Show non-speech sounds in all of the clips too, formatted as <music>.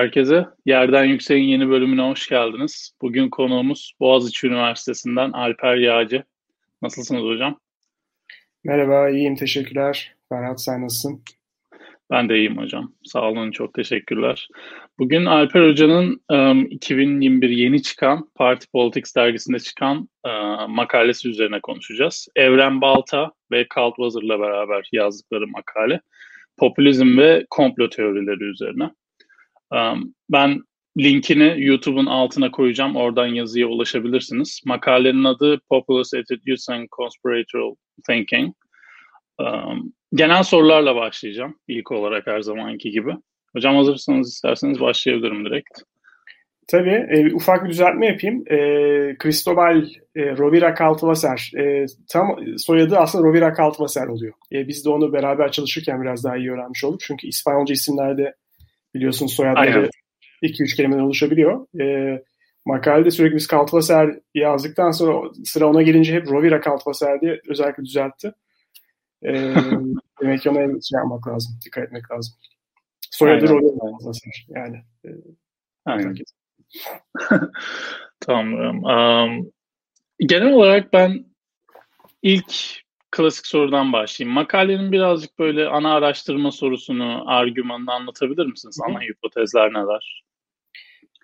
Herkese. Yerden Yüksek'in yeni bölümüne hoş geldiniz. Bugün konuğumuz Boğaziçi Üniversitesi'nden Alper Yağcı. Nasılsınız hocam? Merhaba, iyiyim. Teşekkürler. Ferhat, sen nasılsın? Ben de iyiyim hocam. Sağ olun, çok teşekkürler. Bugün Alper Hoca'nın um, 2021 yeni çıkan Party Politics dergisinde çıkan uh, makalesi üzerine konuşacağız. Evren Balta ve Kalt Wazır'la beraber yazdıkları makale. Popülizm ve komplo teorileri üzerine. Ben linkini YouTube'un altına koyacağım. Oradan yazıya ulaşabilirsiniz. Makalenin adı Populist Attitudes and Conspiratorial Thinking. Genel sorularla başlayacağım. İlk olarak her zamanki gibi. Hocam hazırsanız isterseniz başlayabilirim direkt. Tabii. E, ufak bir düzeltme yapayım. E, Cristobal e, Rovira Caltvaser. E, tam soyadı aslında Rovira Caltvaser oluyor. E, biz de onu beraber çalışırken biraz daha iyi öğrenmiş olduk. Çünkü İspanyolca isimlerde Biliyorsun soyadları 2-3 kelimeden oluşabiliyor. E, makalede sürekli biz Kaltvaser yazdıktan sonra sıra ona gelince hep Rovira Kaltvaser diye özellikle düzeltti. E, demek ki ona şey yapmak lazım, dikkat etmek lazım. Soyadı Rovira Kaltvaser yani. E, Aynen. <laughs> tamam. Um, genel olarak ben ilk klasik sorudan başlayayım. Makalenin birazcık böyle ana araştırma sorusunu, argümanını anlatabilir misiniz? Hı. Ana hipotezler neler?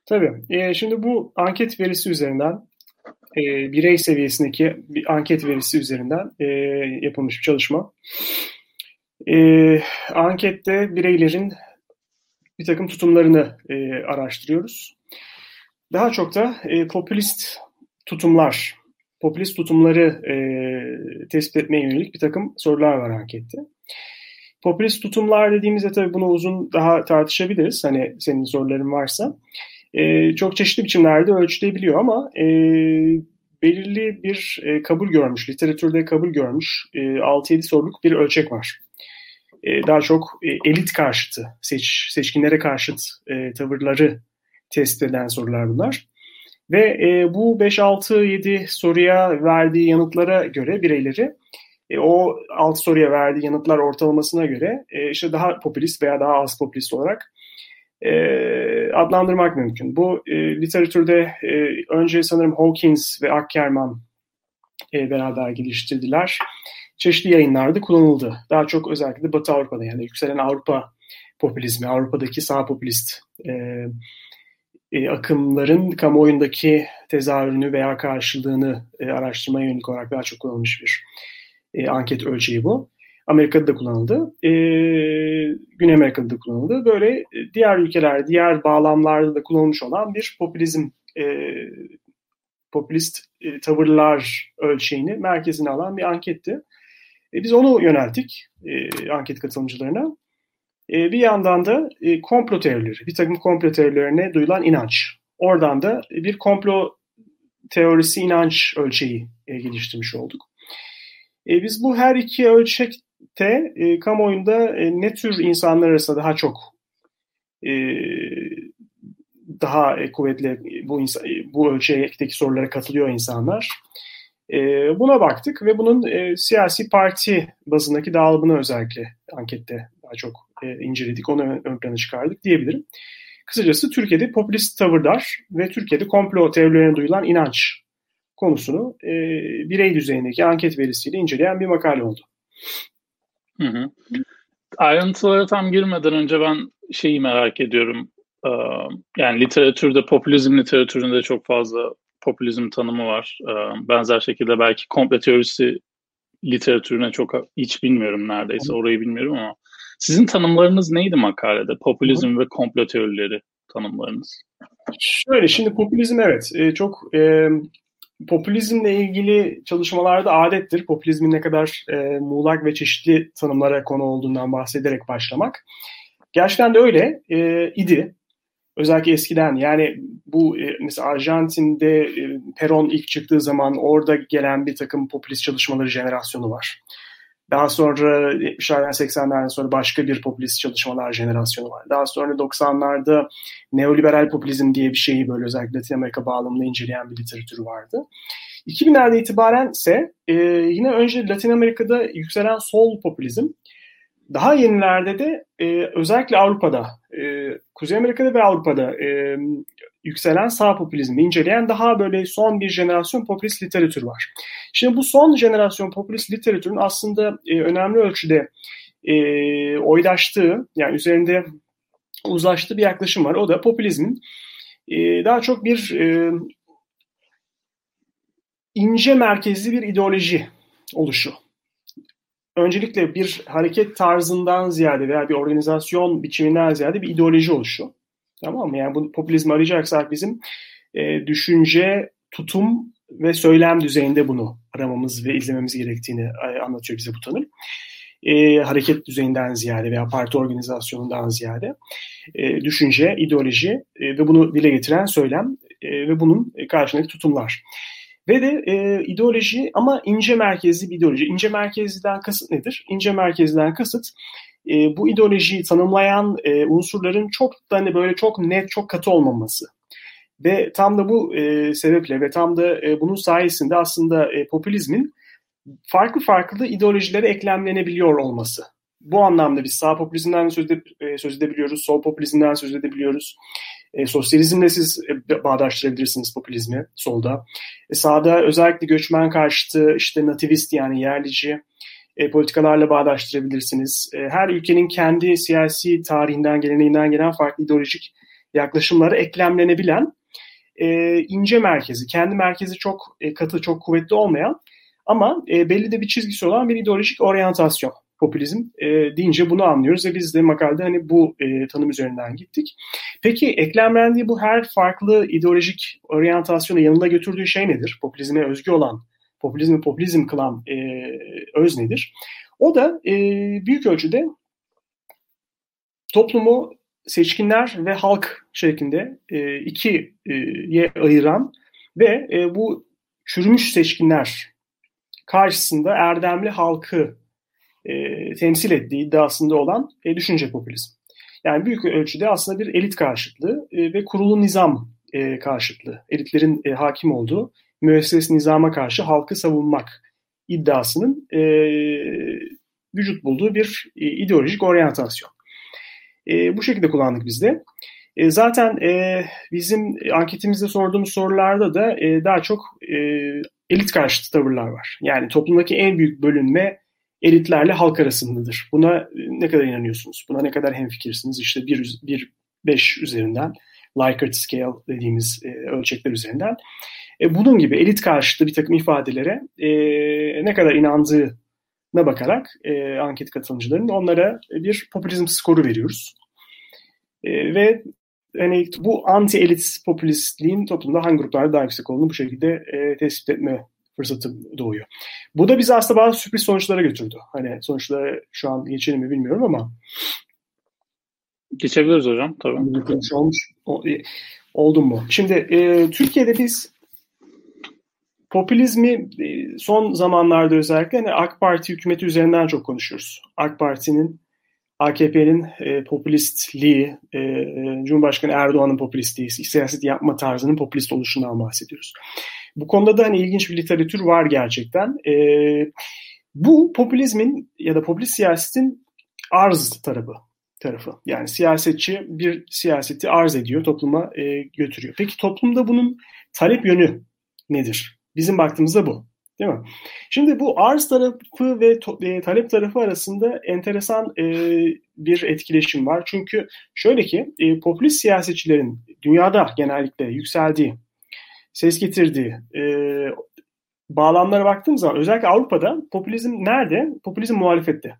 Tabii. E, şimdi bu anket verisi üzerinden e, birey seviyesindeki bir anket verisi üzerinden e, yapılmış bir çalışma. E, ankette bireylerin bir takım tutumlarını e, araştırıyoruz. Daha çok da e, popülist tutumlar popülist tutumları e, tespit etmeye yönelik bir takım sorular var ankette. Popülist tutumlar dediğimizde tabii bunu uzun daha tartışabiliriz. Hani senin soruların varsa. E, çok çeşitli biçimlerde ölçülebiliyor ama e, belirli bir e, kabul görmüş, literatürde kabul görmüş e, 6-7 soruluk bir ölçek var. E, daha çok e, elit karşıtı, seç, seçkinlere karşıt e, tavırları tespit eden sorular bunlar. Ve e, bu 5-6-7 soruya verdiği yanıtlara göre bireyleri e, o 6 soruya verdiği yanıtlar ortalamasına göre e, işte daha popülist veya daha az popülist olarak e, adlandırmak mümkün. Bu e, literatürde e, önce sanırım Hawkins ve Ackerman e, beraber geliştirdiler. Çeşitli yayınlarda kullanıldı. Daha çok özellikle Batı Avrupa'da yani yükselen Avrupa popülizmi, Avrupa'daki sağ popülist e, e, akımların kamuoyundaki tezahürünü veya karşılığını e, araştırmaya yönelik olarak daha çok kullanılmış bir e, anket ölçeği bu. Amerika'da da kullanıldı. E, Güney Amerika'da da kullanıldı. Böyle e, diğer ülkeler, diğer bağlamlarda da kullanılmış olan bir popülizm, e, popülist e, tavırlar ölçeğini merkezine alan bir anketti. E, biz onu yönelttik e, anket katılımcılarına. E, bir yandan da e, komplo teorileri, bir takım komplo teorilerine duyulan inanç. Oradan da bir komplo teorisi inanç ölçeği e, geliştirmiş olduk. E, biz bu her iki ölçekte e, kamuoyunda e, ne tür insanlar arasında daha çok e, daha e, kuvvetli bu insan, bu ölçekteki sorulara katılıyor insanlar. E, buna baktık ve bunun e, siyasi parti bazındaki dağılımını özellikle ankette daha çok e, inceledik, onu ön, ön plana çıkardık diyebilirim. Kısacası Türkiye'de popülist tavırlar ve Türkiye'de komplo teorilerine duyulan inanç konusunu e, birey düzeyindeki anket verisiyle inceleyen bir makale oldu. Hı hı. Ayrıntılara tam girmeden önce ben şeyi merak ediyorum. Ee, yani literatürde, popülizm literatüründe çok fazla popülizm tanımı var. Ee, benzer şekilde belki komple teorisi literatürüne çok hiç bilmiyorum neredeyse. Orayı bilmiyorum ama sizin tanımlarınız neydi makalede? Popülizm ve komplo teorileri tanımlarınız. Şöyle şimdi popülizm evet e, çok e, popülizmle ilgili çalışmalarda adettir. Popülizmin ne kadar e, muğlak ve çeşitli tanımlara konu olduğundan bahsederek başlamak. Gerçekten de öyle e, idi. Özellikle eskiden yani Bu e, mesela Arjantin'de e, Peron ilk çıktığı zaman orada gelen bir takım popülist çalışmaları jenerasyonu var. Daha sonra 70'lerden 80'lerden sonra başka bir popülist çalışmalar jenerasyonu var. Daha sonra 90'larda neoliberal popülizm diye bir şeyi böyle özellikle Latin Amerika bağlamında inceleyen bir literatürü vardı. 2000'lerde itibaren ise e, yine önce Latin Amerika'da yükselen sol popülizm, daha yenilerde de e, özellikle Avrupa'da, e, Kuzey Amerika'da ve Avrupa'da e, yükselen sağ popülizmi inceleyen daha böyle son bir jenerasyon popülist literatür var. Şimdi bu son jenerasyon popülist literatürün aslında e, önemli ölçüde e, oydaştığı, yani üzerinde uzlaştığı bir yaklaşım var. O da popülizmin e, daha çok bir e, ince merkezli bir ideoloji oluşu. Öncelikle bir hareket tarzından ziyade veya bir organizasyon biçiminden ziyade bir ideoloji oluşu. Tamam mı? Yani bu popülizmi arayacaksak bizim e, düşünce, tutum ve söylem düzeyinde bunu aramamız ve izlememiz gerektiğini e, anlatıyor bize bu tanım. E, hareket düzeyinden ziyade veya parti organizasyonundan ziyade e, düşünce, ideoloji e, ve bunu dile getiren söylem e, ve bunun karşındaki tutumlar. Ve de e, ideoloji ama ince merkezli bir ideoloji. İnce merkezliden kasıt nedir? İnce merkezliden kasıt e, bu ideolojiyi tanımlayan e, unsurların çok da hani böyle çok net, çok katı olmaması. Ve tam da bu e, sebeple ve tam da e, bunun sayesinde aslında e, popülizmin farklı farklı ideolojilere eklemlenebiliyor olması. Bu anlamda biz sağ popülizmden söz, ede, e, söz edebiliyoruz, sol popülizmden söz edebiliyoruz. E, sosyalizmle siz e, bağdaştırabilirsiniz popülizmi solda. E, sağda özellikle göçmen karşıtı, işte nativist yani yerlici e, politikalarla bağdaştırabilirsiniz. E, her ülkenin kendi siyasi tarihinden, geleneğinden gelen farklı ideolojik yaklaşımları eklemlenebilen e, ince merkezi, kendi merkezi çok e, katı, çok kuvvetli olmayan ama e, belli de bir çizgisi olan bir ideolojik oryantasyon popülizm e, deyince bunu anlıyoruz ve biz de makalede hani bu e, tanım üzerinden gittik. Peki eklemlendiği bu her farklı ideolojik oryantasyonu yanında götürdüğü şey nedir? Popülizme özgü olan, popülizmi popülizm kılan e, öz nedir? O da e, büyük ölçüde toplumu seçkinler ve halk şeklinde e, ikiye ayıran ve e, bu çürümüş seçkinler karşısında erdemli halkı e, temsil ettiği iddiasında olan e, düşünce popülizm. Yani büyük ölçüde aslında bir elit karşıtlığı e, ve kurulu nizam e, karşıtlığı. Elitlerin e, hakim olduğu müesses nizama karşı halkı savunmak iddiasının e, vücut bulduğu bir e, ideolojik oryantasyon. E, bu şekilde kullandık biz de. E, zaten e, bizim anketimizde sorduğumuz sorularda da e, daha çok e, elit karşıtı tavırlar var. Yani toplumdaki en büyük bölünme elitlerle halk arasındadır. Buna e, ne kadar inanıyorsunuz? Buna ne kadar hemfikirsiniz? İşte bir, bir beş üzerinden Likert scale dediğimiz e, ölçekler üzerinden. E, bunun gibi elit karşıtı bir takım ifadelere e, ne kadar inandığına bakarak e, anket katılımcılarının onlara bir popülizm skoru veriyoruz. E, ve hani bu anti elit popülistliğin toplumda hangi gruplarda daha yüksek olduğunu bu şekilde e, tespit etme fırsatı doğuyor. Bu da bizi aslında bazı sürpriz sonuçlara götürdü. Hani sonuçlara şu an geçelim mi bilmiyorum ama Geçebiliriz hocam tabii. Olmuş, e, oldum mu? Şimdi e, Türkiye'de biz popülizmi e, son zamanlarda özellikle hani AK Parti hükümeti üzerinden çok konuşuyoruz. AK Parti'nin AKP'nin e, popülistliği, e, Cumhurbaşkanı Erdoğan'ın popülistliği, siyaset yapma tarzının popülist oluşundan bahsediyoruz. Bu konuda da hani ilginç bir literatür var gerçekten. E, bu popülizmin ya da popülist siyasetin arz tarafı tarafı. Yani siyasetçi bir siyaseti arz ediyor, topluma e, götürüyor. Peki toplumda bunun talep yönü nedir? Bizim baktığımızda bu. Değil mi? Şimdi bu arz tarafı ve e, talep tarafı arasında enteresan e, bir etkileşim var. Çünkü şöyle ki e, popülist siyasetçilerin dünyada genellikle yükseldiği ses getirdiği e, bağlamlara baktığımız zaman özellikle Avrupa'da popülizm nerede? Popülizm muhalefette.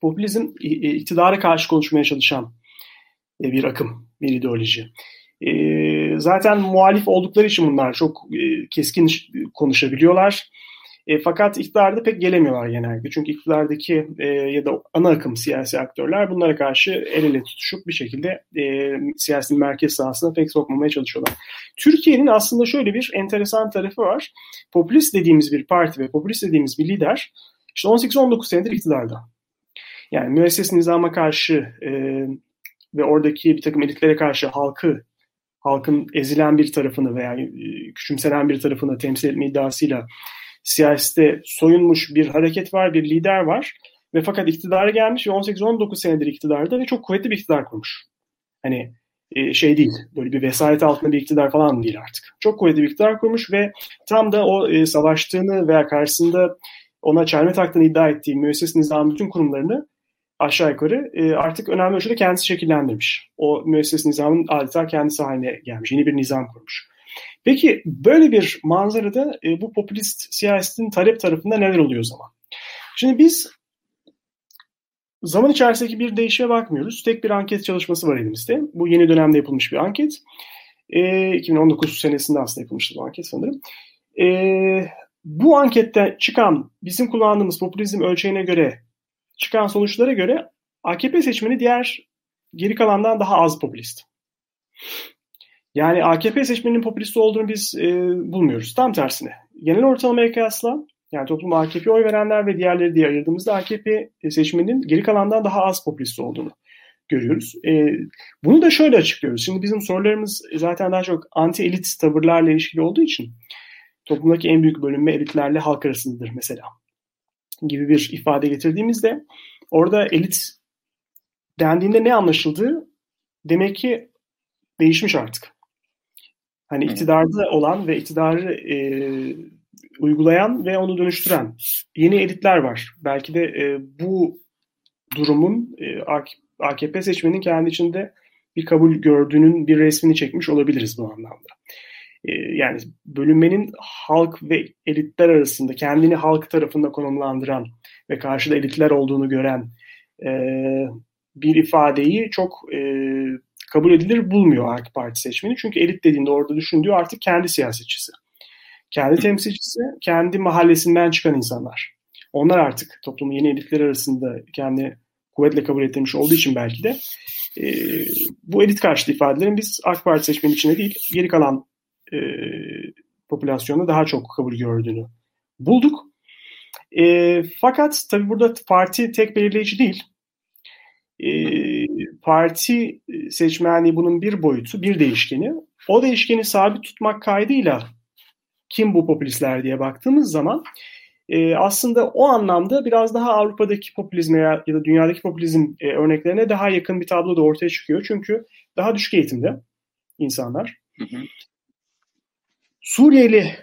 Popülizm iktidara karşı konuşmaya çalışan e, bir akım, bir ideoloji. E, zaten muhalif oldukları için bunlar çok e, keskin konuşabiliyorlar. E, fakat iktidarda pek gelemiyorlar genellikle. Çünkü iktidardaki e, ya da ana akım siyasi aktörler bunlara karşı el ele tutuşup bir şekilde e, siyasetin merkez sahasına pek sokmamaya çalışıyorlar. Türkiye'nin aslında şöyle bir enteresan tarafı var. Popülist dediğimiz bir parti ve popülist dediğimiz bir lider işte 18-19 senedir iktidarda. Yani müesses nizama karşı e, ve oradaki bir takım elitlere karşı halkı halkın ezilen bir tarafını veya e, küçümsenen bir tarafını temsil etme iddiasıyla siyasette soyunmuş bir hareket var, bir lider var ve fakat iktidara gelmiş ve 18-19 senedir iktidarda ve çok kuvvetli bir iktidar kurmuş. Hani e, şey değil, böyle bir vesayet altında bir iktidar falan değil artık. Çok kuvvetli bir iktidar kurmuş ve tam da o e, savaştığını veya karşısında ona çelme taktığını iddia ettiği müesses nizam bütün kurumlarını aşağı yukarı e, artık önemli ölçüde kendisi şekillendirmiş. O müesses nizamın adeta kendisi haline gelmiş. Yeni bir nizam kurmuş. Peki böyle bir manzarada e, bu popülist siyasetin talep tarafında neler oluyor o zaman? Şimdi biz zaman içerisindeki bir değişime bakmıyoruz. Tek bir anket çalışması var elimizde. Bu yeni dönemde yapılmış bir anket. E, 2019 senesinde aslında yapılmıştı bu anket sanırım. E, bu ankette çıkan bizim kullandığımız popülizm ölçeğine göre çıkan sonuçlara göre AKP seçmeni diğer geri kalandan daha az popülist. Yani AKP seçmeninin popülist olduğunu biz e, bulmuyoruz. Tam tersine. Genel ortalamaya kıyasla yani toplum AKP oy verenler ve diğerleri diye ayırdığımızda AKP seçmeninin geri kalandan daha az popülist olduğunu görüyoruz. E, bunu da şöyle açıklıyoruz. Şimdi bizim sorularımız zaten daha çok anti elit tavırlarla ilişkili olduğu için toplumdaki en büyük bölünme elitlerle halk arasındadır mesela gibi bir ifade getirdiğimizde orada elit dendiğinde ne anlaşıldığı demek ki değişmiş artık. Hani iktidarda olan ve iktidarı e, uygulayan ve onu dönüştüren yeni elitler var. Belki de e, bu durumun e, AKP seçmenin kendi içinde bir kabul gördüğünün bir resmini çekmiş olabiliriz bu anlamda. E, yani bölünmenin halk ve elitler arasında kendini halk tarafında konumlandıran ve karşıda elitler olduğunu gören e, bir ifadeyi çok e, kabul edilir bulmuyor AK Parti seçmeni. Çünkü elit dediğinde orada düşündüğü artık kendi siyasetçisi. Kendi temsilcisi, kendi mahallesinden çıkan insanlar. Onlar artık toplumun yeni elitler arasında kendi kuvvetle kabul ettirmiş olduğu için belki de e, bu elit karşıtı ifadelerin biz AK Parti seçmeni içinde değil, geri kalan e, popülasyonda daha çok kabul gördüğünü bulduk. E, fakat tabii burada parti tek belirleyici değil. E, parti seçmenliği bunun bir boyutu, bir değişkeni. O değişkeni sabit tutmak kaydıyla kim bu popülistler diye baktığımız zaman e, aslında o anlamda biraz daha Avrupa'daki popülizme ya, ya da dünyadaki popülizm e, örneklerine daha yakın bir tablo da ortaya çıkıyor. Çünkü daha düşük eğitimde insanlar. Hı hı. Suriyeli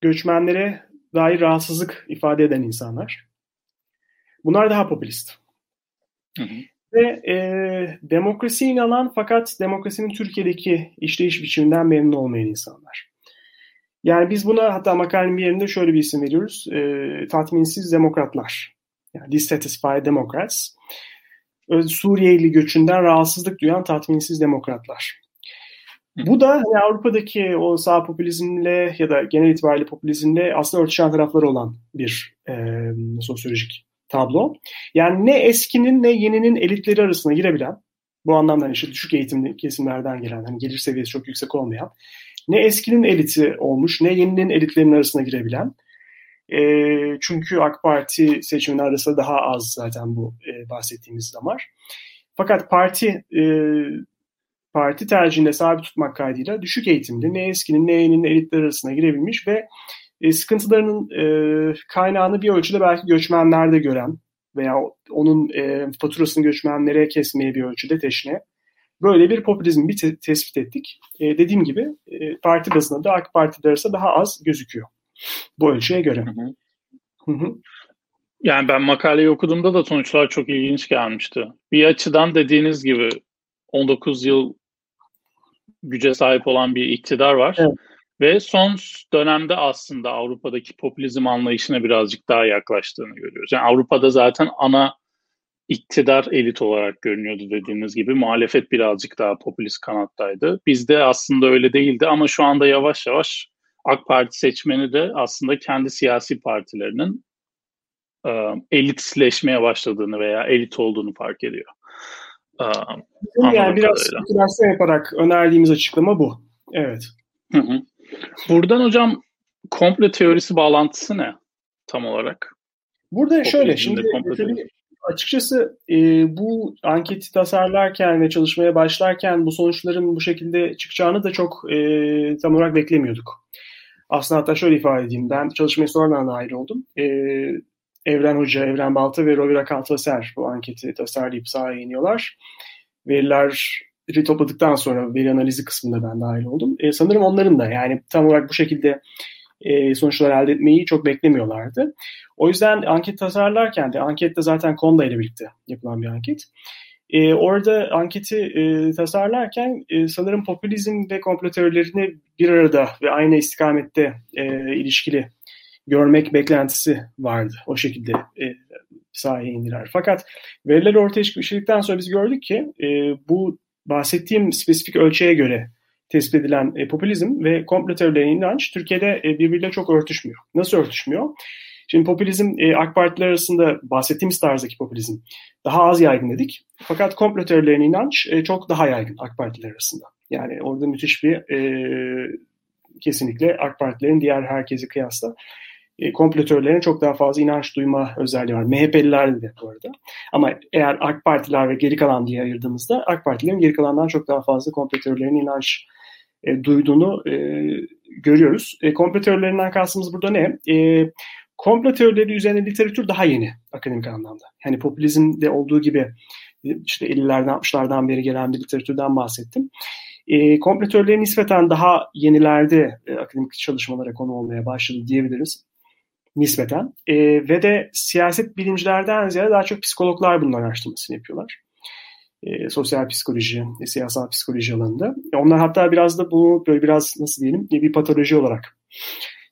göçmenlere dair rahatsızlık ifade eden insanlar. Bunlar daha popülist. Hı hı. Ve e, demokrasiye inanan fakat demokrasinin Türkiye'deki işleyiş biçiminden memnun olmayan insanlar. Yani biz buna hatta makalenin bir yerinde şöyle bir isim veriyoruz. E, tatminsiz demokratlar. Yani dissatisfied democrats. Suriyeli göçünden rahatsızlık duyan tatminsiz demokratlar. Bu da hani Avrupa'daki o sağ popülizmle ya da genel itibariyle popülizmle aslında örtüşen tarafları olan bir e, sosyolojik tablo. Yani ne eskinin ne yeninin elitleri arasına girebilen, bu anlamda hani işte düşük eğitimli kesimlerden gelen, hani gelir seviyesi çok yüksek olmayan, ne eskinin eliti olmuş ne yeninin elitlerinin arasına girebilen, e, çünkü AK Parti seçiminin arasında daha az zaten bu e, bahsettiğimiz damar. Fakat parti e, parti tercihinde sabit tutmak kaydıyla düşük eğitimli ne eskinin ne yeninin elitler arasına girebilmiş ve e, sıkıntılarının e, kaynağını bir ölçüde belki göçmenlerde gören veya onun e, faturasını göçmenlere kesmeye bir ölçüde teşne. Böyle bir popülizmi bir te- tespit ettik. E, dediğim gibi e, parti bazında da AK Parti arasında daha az gözüküyor bu ölçüye göre. Hı hı. Hı hı. Yani ben makaleyi okuduğumda da sonuçlar çok ilginç gelmişti. Bir açıdan dediğiniz gibi 19 yıl güce sahip olan bir iktidar var. Evet. Ve son dönemde aslında Avrupa'daki popülizm anlayışına birazcık daha yaklaştığını görüyoruz. Yani Avrupa'da zaten ana iktidar elit olarak görünüyordu dediğiniz gibi. Muhalefet birazcık daha popülist kanattaydı. Bizde aslında öyle değildi ama şu anda yavaş yavaş AK Parti seçmeni de aslında kendi siyasi partilerinin e, elitleşmeye başladığını veya elit olduğunu fark ediyor. E, yani biraz spekülasyon yaparak önerdiğimiz açıklama bu. Evet. Hı hı. Buradan hocam komple teorisi bağlantısı ne tam olarak? Burada şöyle şimdi tabii açıkçası e, bu anketi tasarlarken ve çalışmaya başlarken bu sonuçların bu şekilde çıkacağını da çok e, tam olarak beklemiyorduk. Aslında hatta şöyle ifade edeyim. Ben çalışmaya sonradan dahil oldum. E, Evren Hoca, Evren Balta ve Rovira Kaltaser bu anketi tasarlayıp sahaya iniyorlar. Verileri topladıktan sonra veri analizi kısmında ben dahil oldum. E, sanırım onların da yani tam olarak bu şekilde e, sonuçlar elde etmeyi çok beklemiyorlardı. O yüzden anket tasarlarken de ankette zaten Konda ile birlikte yapılan bir anket. E, orada anketi e, tasarlarken e, sanırım popülizm ve komplo teorilerini bir arada ve aynı istikamette e, ilişkili görmek beklentisi vardı. O şekilde e, sahaya indiler. Fakat veriler ortaya çıktıktan sonra biz gördük ki e, bu bahsettiğim spesifik ölçeğe göre tespit edilen e, popülizm ve komplo teorilerine inanç Türkiye'de e, birbiriyle çok örtüşmüyor. Nasıl örtüşmüyor? Şimdi popülizm e, AK Partiler arasında bahsettiğimiz tarzdaki popülizm daha az yaygın dedik. Fakat komplo teorilerine inanç e, çok daha yaygın AK Partiler arasında. Yani orada müthiş bir e, kesinlikle AK Partilerin diğer herkesi kıyasla e, komplo çok daha fazla inanç duyma özelliği var. MHP'liler de bu arada. Ama eğer AK Partiler ve geri kalan diye ayırdığımızda AK Partilerin geri kalandan çok daha fazla komplo inanç e, duyduğunu e, görüyoruz. E, komplo teorilerinden kastımız burada ne? E, komplo teorileri üzerine literatür daha yeni akademik anlamda. Yani popülizmde olduğu gibi işte 50'lerden 60'lardan beri gelen bir literatürden bahsettim. E, komplo nispeten daha yenilerde e, akademik çalışmalara konu olmaya başladı diyebiliriz nispeten. E, ve de siyaset bilimcilerden ziyade daha çok psikologlar bunun araştırmasını yapıyorlar e, sosyal psikoloji, e, siyasal psikoloji alanında. E, onlar hatta biraz da bunu böyle biraz nasıl diyelim bir patoloji olarak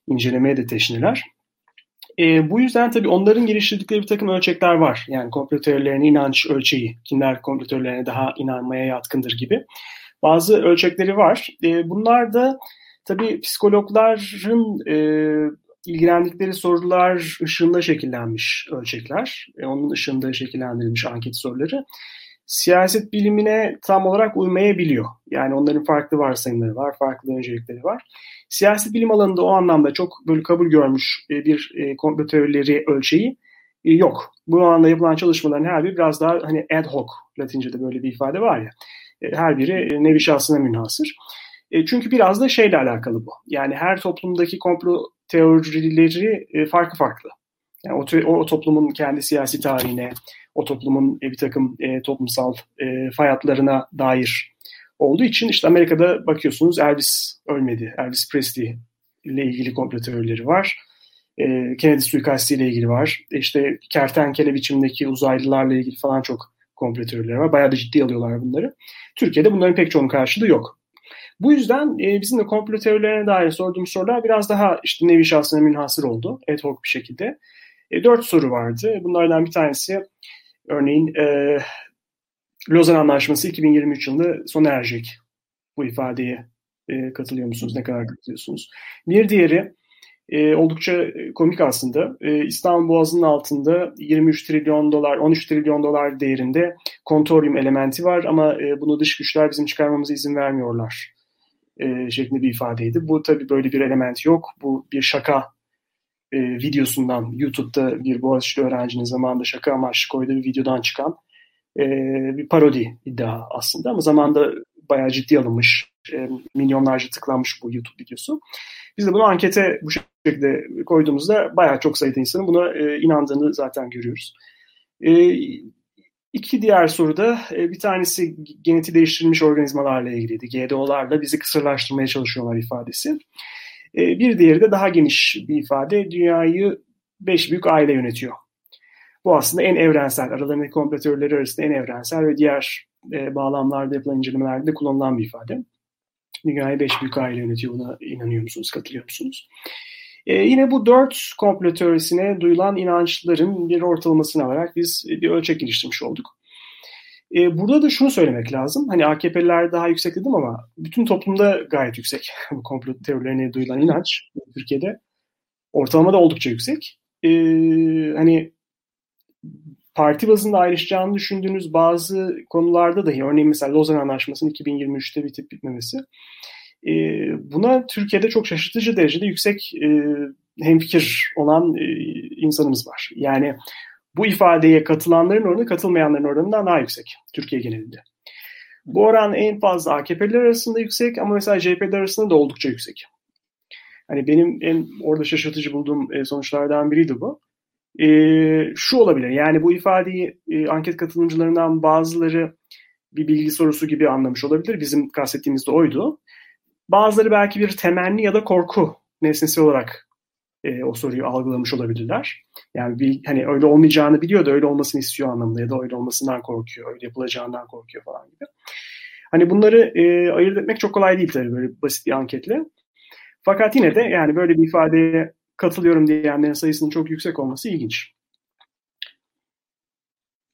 incelemeye de teşniler. E, bu yüzden tabii onların geliştirdikleri bir takım ölçekler var. Yani komplo teorilerine inanç ölçeği, kimler komplo teorilerine daha inanmaya yatkındır gibi. Bazı ölçekleri var. E, bunlar da tabii psikologların e, ilgilendikleri sorular ışığında şekillenmiş ölçekler. E, onun ışığında şekillendirilmiş anket soruları siyaset bilimine tam olarak uymayabiliyor. Yani onların farklı varsayımları var, farklı öncelikleri var. Siyaset bilim alanında o anlamda çok böyle kabul görmüş e, bir e, komplo teorileri ölçeği e, yok. Bu alanda yapılan çalışmaların her biri biraz daha hani ad hoc, Latince'de böyle bir ifade var ya. Her biri nevi şahsına münhasır. Çünkü biraz da şeyle alakalı bu. Yani her toplumdaki komplo teorileri farklı farklı. Yani o, o toplumun kendi siyasi tarihine, o toplumun e, bir takım e, toplumsal e, fay dair olduğu için işte Amerika'da bakıyorsunuz Elvis ölmedi. Elvis Presley ile ilgili komplo teorileri var. E, Kennedy suikasti ile ilgili var. E, işte kertenkele biçimdeki uzaylılarla ilgili falan çok komplo teorileri var. Bayağı da ciddi alıyorlar bunları. Türkiye'de bunların pek çoğunun karşılığı yok. Bu yüzden e, bizim de komplo teorilerine dair sorduğumuz sorular biraz daha işte nevi şahsına münhasır oldu. Ad hoc bir şekilde. E, dört soru vardı. Bunlardan bir tanesi örneğin e, Lozan Anlaşması 2023 yılında sona erecek. Bu ifadeye e, katılıyor musunuz? Ne kadar katılıyorsunuz? Bir diğeri e, oldukça komik aslında. E, İstanbul Boğazı'nın altında 23 trilyon dolar, 13 trilyon dolar değerinde kontoryum elementi var ama e, bunu dış güçler bizim çıkarmamıza izin vermiyorlar e, şeklinde bir ifadeydi. Bu tabii böyle bir element yok. Bu bir şaka e, videosundan YouTube'da bir Boğaziçi öğrencinin zamanında şaka amaçlı koyduğu bir videodan çıkan e, bir parodi iddia aslında ama zamanda bayağı ciddi alınmış, e, milyonlarca tıklanmış bu YouTube videosu. Biz de bunu ankete bu şekilde koyduğumuzda bayağı çok sayıda insanın buna e, inandığını zaten görüyoruz. E, iki diğer soruda e, bir tanesi geneti değiştirilmiş organizmalarla ilgiliydi. GDO'larla bizi kısırlaştırmaya çalışıyorlar ifadesi. E, bir diğeri de daha geniş bir ifade. Dünyayı beş büyük aile yönetiyor. Bu aslında en evrensel, aralarındaki kompletörleri arasında en evrensel ve diğer e, bağlamlarda yapılan incelemelerde de kullanılan bir ifade. Dünyayı beş büyük aile yönetiyor. Buna inanıyor musunuz, katılıyor musunuz? E, yine bu dört komplo teorisine duyulan inançların bir ortalamasını alarak biz bir ölçek geliştirmiş olduk. E, burada da şunu söylemek lazım. Hani AKP'liler daha yüksek dedim ama bütün toplumda gayet yüksek. <laughs> Bu komplo teorilerine duyulan inanç Türkiye'de ortalama da oldukça yüksek. E, hani parti bazında ayrışacağını düşündüğünüz bazı konularda dahi örneğin mesela Lozan Anlaşması'nın 2023'te bitip bitmemesi e, buna Türkiye'de çok şaşırtıcı derecede yüksek e, hemfikir olan e, insanımız var. Yani bu ifadeye katılanların oranı katılmayanların oranından daha yüksek Türkiye genelinde. Bu oran en fazla AKP'liler arasında yüksek ama mesela CHP'ler arasında da oldukça yüksek. Hani benim en orada şaşırtıcı bulduğum e, sonuçlardan biriydi bu. E, şu olabilir yani bu ifadeyi e, anket katılımcılarından bazıları bir bilgi sorusu gibi anlamış olabilir. Bizim kastettiğimiz de oydu. Bazıları belki bir temenni ya da korku nesnesi olarak e, o soruyu algılamış olabilirler. Yani bir, hani öyle olmayacağını biliyor da öyle olmasını istiyor anlamında ya da öyle olmasından korkuyor, öyle yapılacağından korkuyor falan gibi. Hani bunları e, ayırt etmek çok kolay değil tabii böyle basit bir anketle. Fakat yine de yani böyle bir ifadeye katılıyorum diyenlerin sayısının çok yüksek olması ilginç.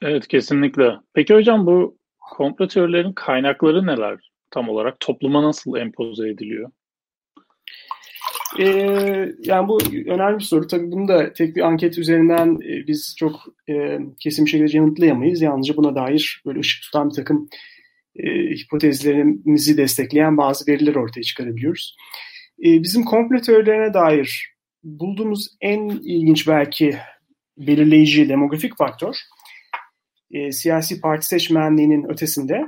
Evet kesinlikle. Peki hocam bu komplo teorilerin kaynakları neler tam olarak? Topluma nasıl empoze ediliyor? Ee, yani bu önemli bir soru. Tabii bunu da tek bir anket üzerinden e, biz çok e, kesin bir şekilde yanıtlayamayız. Yalnızca buna dair böyle ışık tutan bir takım e, hipotezlerimizi destekleyen bazı veriler ortaya çıkarabiliyoruz. E, bizim komplo teorilerine dair bulduğumuz en ilginç belki belirleyici demografik faktör e, siyasi parti seçmenliğinin ötesinde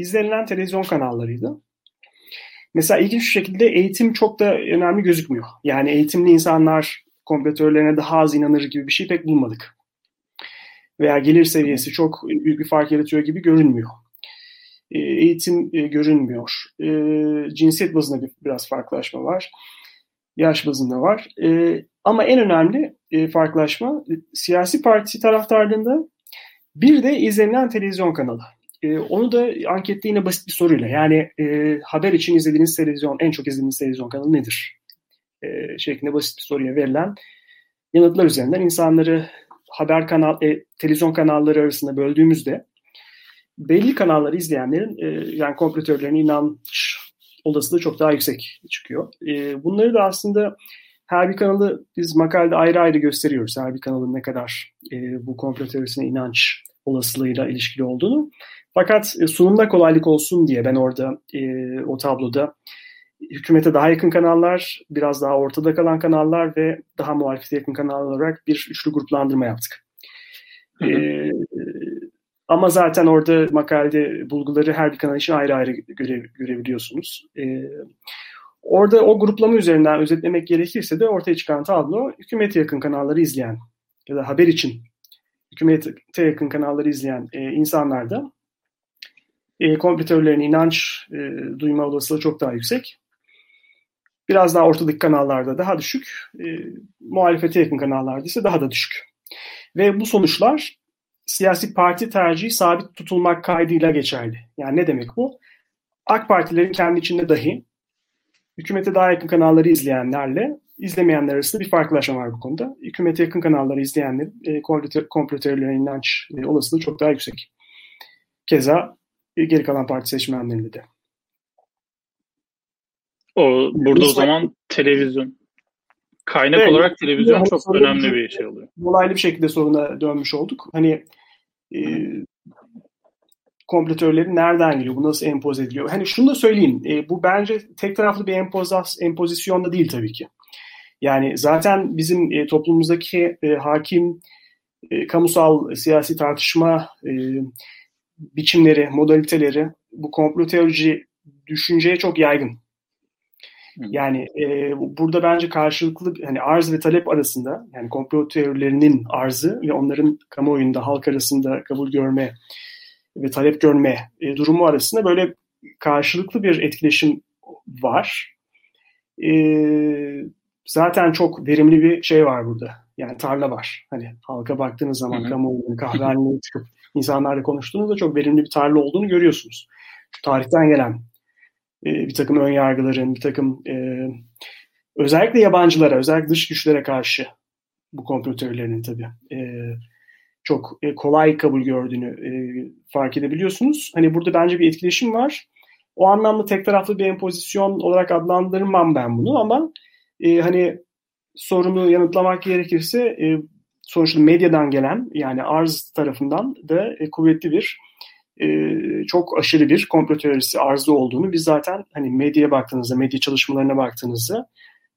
izlenilen televizyon kanallarıydı. Mesela ilginç bir şekilde eğitim çok da önemli gözükmüyor. Yani eğitimli insanlar kompletörlerine daha az inanır gibi bir şey pek bulmadık. Veya gelir seviyesi çok büyük bir fark yaratıyor gibi görünmüyor. E, eğitim e, görünmüyor. E, cinsiyet bazında bir, biraz farklılaşma var. Yaş bazında var. Ama en önemli farklılaşma siyasi parti taraftarlığında bir de izlenilen televizyon kanalı. E, onu da ankette yine basit bir soruyla yani e, haber için izlediğiniz televizyon, en çok izlediğiniz televizyon kanalı nedir? E, şeklinde basit bir soruya verilen yanıtlar üzerinden insanları haber kanal, e, televizyon kanalları arasında böldüğümüzde belli kanalları izleyenlerin e, yani kompletörlerine inanç olasılığı çok daha yüksek çıkıyor. E, bunları da aslında her bir kanalı biz makalede ayrı ayrı gösteriyoruz. Her bir kanalın ne kadar e, bu komplo teorisine inanç olasılığıyla ilişkili olduğunu. Fakat e, sunumda kolaylık olsun diye ben orada e, o tabloda hükümete daha yakın kanallar, biraz daha ortada kalan kanallar ve daha muhalefete yakın kanallar olarak bir üçlü gruplandırma yaptık. Hı hı. E, ama zaten orada makalede bulguları her bir kanal için ayrı ayrı göre, görebiliyorsunuz. E, orada o gruplama üzerinden özetlemek gerekirse de ortaya çıkan tablo hükümete yakın kanalları izleyen ya da haber için hükümete yakın kanalları izleyen e, insanlarda e, kompütörlerin inanç e, duyma olasılığı çok daha yüksek. Biraz daha ortadaki kanallarda daha düşük, e, muhalefete yakın kanallarda ise daha da düşük. Ve bu sonuçlar siyasi parti tercihi sabit tutulmak kaydıyla geçerli. Yani ne demek bu? AK Partilerin kendi içinde dahi hükümete daha yakın kanalları izleyenlerle izlemeyenler arasında bir farklılaşma var bu konuda. Hükümete yakın kanalları izleyenlerin e, komplo inanç e, olasılığı çok daha yüksek. Keza geri kalan parti seçmenlerinde de. O burada o zaman televizyon kaynak evet, olarak televizyon hani çok önemli bir şey oluyor. Dolaylı bir şekilde soruna dönmüş olduk. Hani e, kompletörleri nereden geliyor? Bu nasıl empoze ediliyor? Hani şunu da söyleyeyim. E, bu bence tek taraflı bir empozas, empozisyon da değil tabii ki. Yani zaten bizim e, toplumumuzdaki e, hakim e, kamusal siyasi tartışma e, biçimleri, modaliteleri bu komplo teorici düşünceye çok yaygın. Yani e, burada bence karşılıklı hani arz ve talep arasında yani komplo teorilerinin arzı ve onların kamuoyunda halk arasında kabul görme ve talep görme e, durumu arasında böyle karşılıklı bir etkileşim var. E, zaten çok verimli bir şey var burada. Yani tarla var. Hani halka baktığınız zaman kamuoyunun kahvehaneye çıkıp insanlarla konuştuğunuzda çok verimli bir tarla olduğunu görüyorsunuz. Şu tarihten gelen e, bir takım ön yargıların, bir takım e, özellikle yabancılara, özellikle dış güçlere karşı bu komplo teorilerinin tabii e, çok e, kolay kabul gördüğünü e, fark edebiliyorsunuz. Hani burada bence bir etkileşim var. O anlamda tek taraflı bir empozisyon olarak adlandırmam ben bunu ama e, hani sorunu yanıtlamak gerekirse e, sonuçta medyadan gelen yani arz tarafından da e, kuvvetli bir e, çok aşırı bir komplo teorisi arzı olduğunu biz zaten hani medyaya baktığınızda, medya çalışmalarına baktığınızda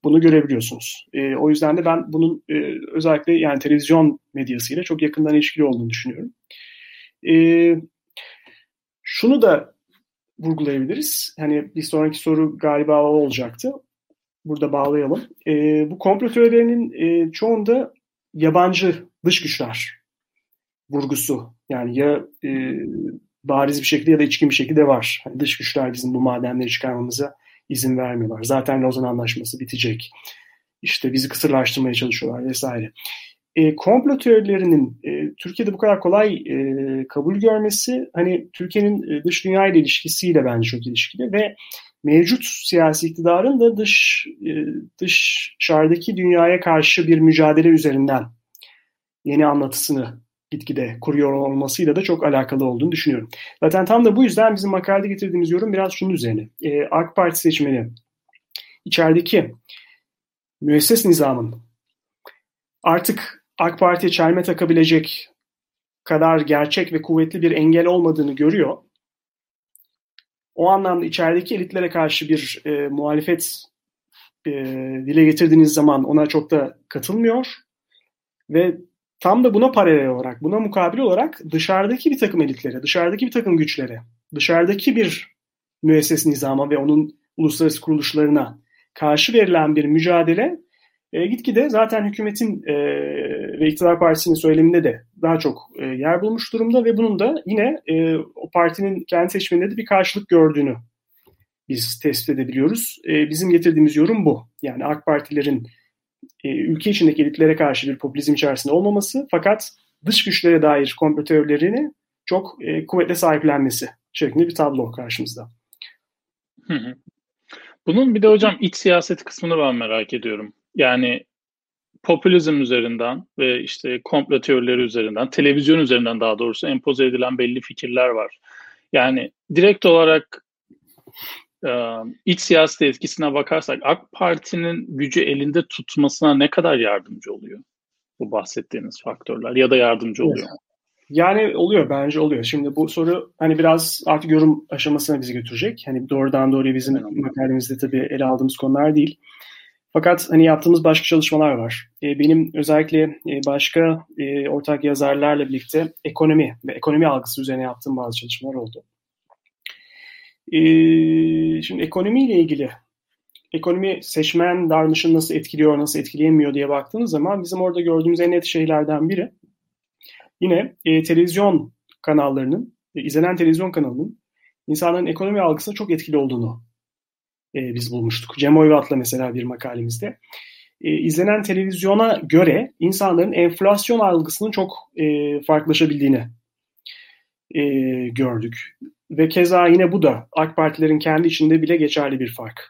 bunu görebiliyorsunuz. E, o yüzden de ben bunun e, özellikle yani televizyon medyasıyla çok yakından ilişkili olduğunu düşünüyorum. E, şunu da vurgulayabiliriz. Hani bir sonraki soru galiba o olacaktı. Burada bağlayalım. E, bu komplo teorilerinin e, çoğunda yabancı dış güçler vurgusu. Yani ya e, bariz bir şekilde ya da içkin bir şekilde var. Hani dış güçler bizim bu madenleri çıkarmamıza izin vermiyorlar. Zaten Lozan Anlaşması bitecek. İşte bizi kısırlaştırmaya çalışıyorlar vesaire. E, komplo teorilerinin e, Türkiye'de bu kadar kolay e, kabul görmesi hani Türkiye'nin e, dış dünya ile ilişkisiyle bence çok ilişkili ve mevcut siyasi iktidarın da dış e, dışarıdaki dünyaya karşı bir mücadele üzerinden yeni anlatısını gitgide kuruyor olmasıyla da çok alakalı olduğunu düşünüyorum. Zaten tam da bu yüzden bizim makalede getirdiğimiz yorum biraz şunun üzerine. Ee, AK Parti seçmeni içerideki müesses nizamın artık AK Parti'ye çelme takabilecek kadar gerçek ve kuvvetli bir engel olmadığını görüyor. O anlamda içerideki elitlere karşı bir e, muhalefet e, dile getirdiğiniz zaman ona çok da katılmıyor ve Tam da buna paralel olarak, buna mukabil olarak dışarıdaki bir takım elitlere, dışarıdaki bir takım güçlere, dışarıdaki bir müesses nizama ve onun uluslararası kuruluşlarına karşı verilen bir mücadele e, gitgide zaten hükümetin e, ve iktidar partisinin söyleminde de daha çok e, yer bulmuş durumda ve bunun da yine e, o partinin kendi seçmeninde de bir karşılık gördüğünü biz tespit edebiliyoruz. E, bizim getirdiğimiz yorum bu. Yani AK Partilerin e, ülke içindeki elitlere karşı bir popülizm içerisinde olmaması fakat dış güçlere dair komplo çok e, kuvvetle sahiplenmesi şeklinde bir tablo karşımızda. Bunun bir de hocam iç siyaset kısmını ben merak ediyorum. Yani popülizm üzerinden ve işte komplo teorileri üzerinden, televizyon üzerinden daha doğrusu empoze edilen belli fikirler var. Yani direkt olarak iç siyasi etkisine bakarsak AK Parti'nin gücü elinde tutmasına ne kadar yardımcı oluyor bu bahsettiğiniz faktörler ya da yardımcı oluyor mu? Yani oluyor bence oluyor. Şimdi bu soru hani biraz artık yorum aşamasına bizi götürecek. Hani doğrudan doğruya bizim evet. makalemizde tabii ele aldığımız konular değil. Fakat hani yaptığımız başka çalışmalar var. E, benim özellikle e, başka e, ortak yazarlarla birlikte ekonomi ve ekonomi algısı üzerine yaptığım bazı çalışmalar oldu. Ee, şimdi ekonomiyle ilgili ekonomi seçmen davranışını nasıl etkiliyor, nasıl etkileyemiyor diye baktığınız zaman bizim orada gördüğümüz en net şeylerden biri yine e, televizyon kanallarının, e, izlenen televizyon kanalının insanların ekonomi algısına çok etkili olduğunu e, biz bulmuştuk. Cem Oyvat'la mesela bir makalemizde. E, izlenen televizyona göre insanların enflasyon algısının çok e, farklılaşabildiğini e, gördük. Ve keza yine bu da AK Partilerin kendi içinde bile geçerli bir fark.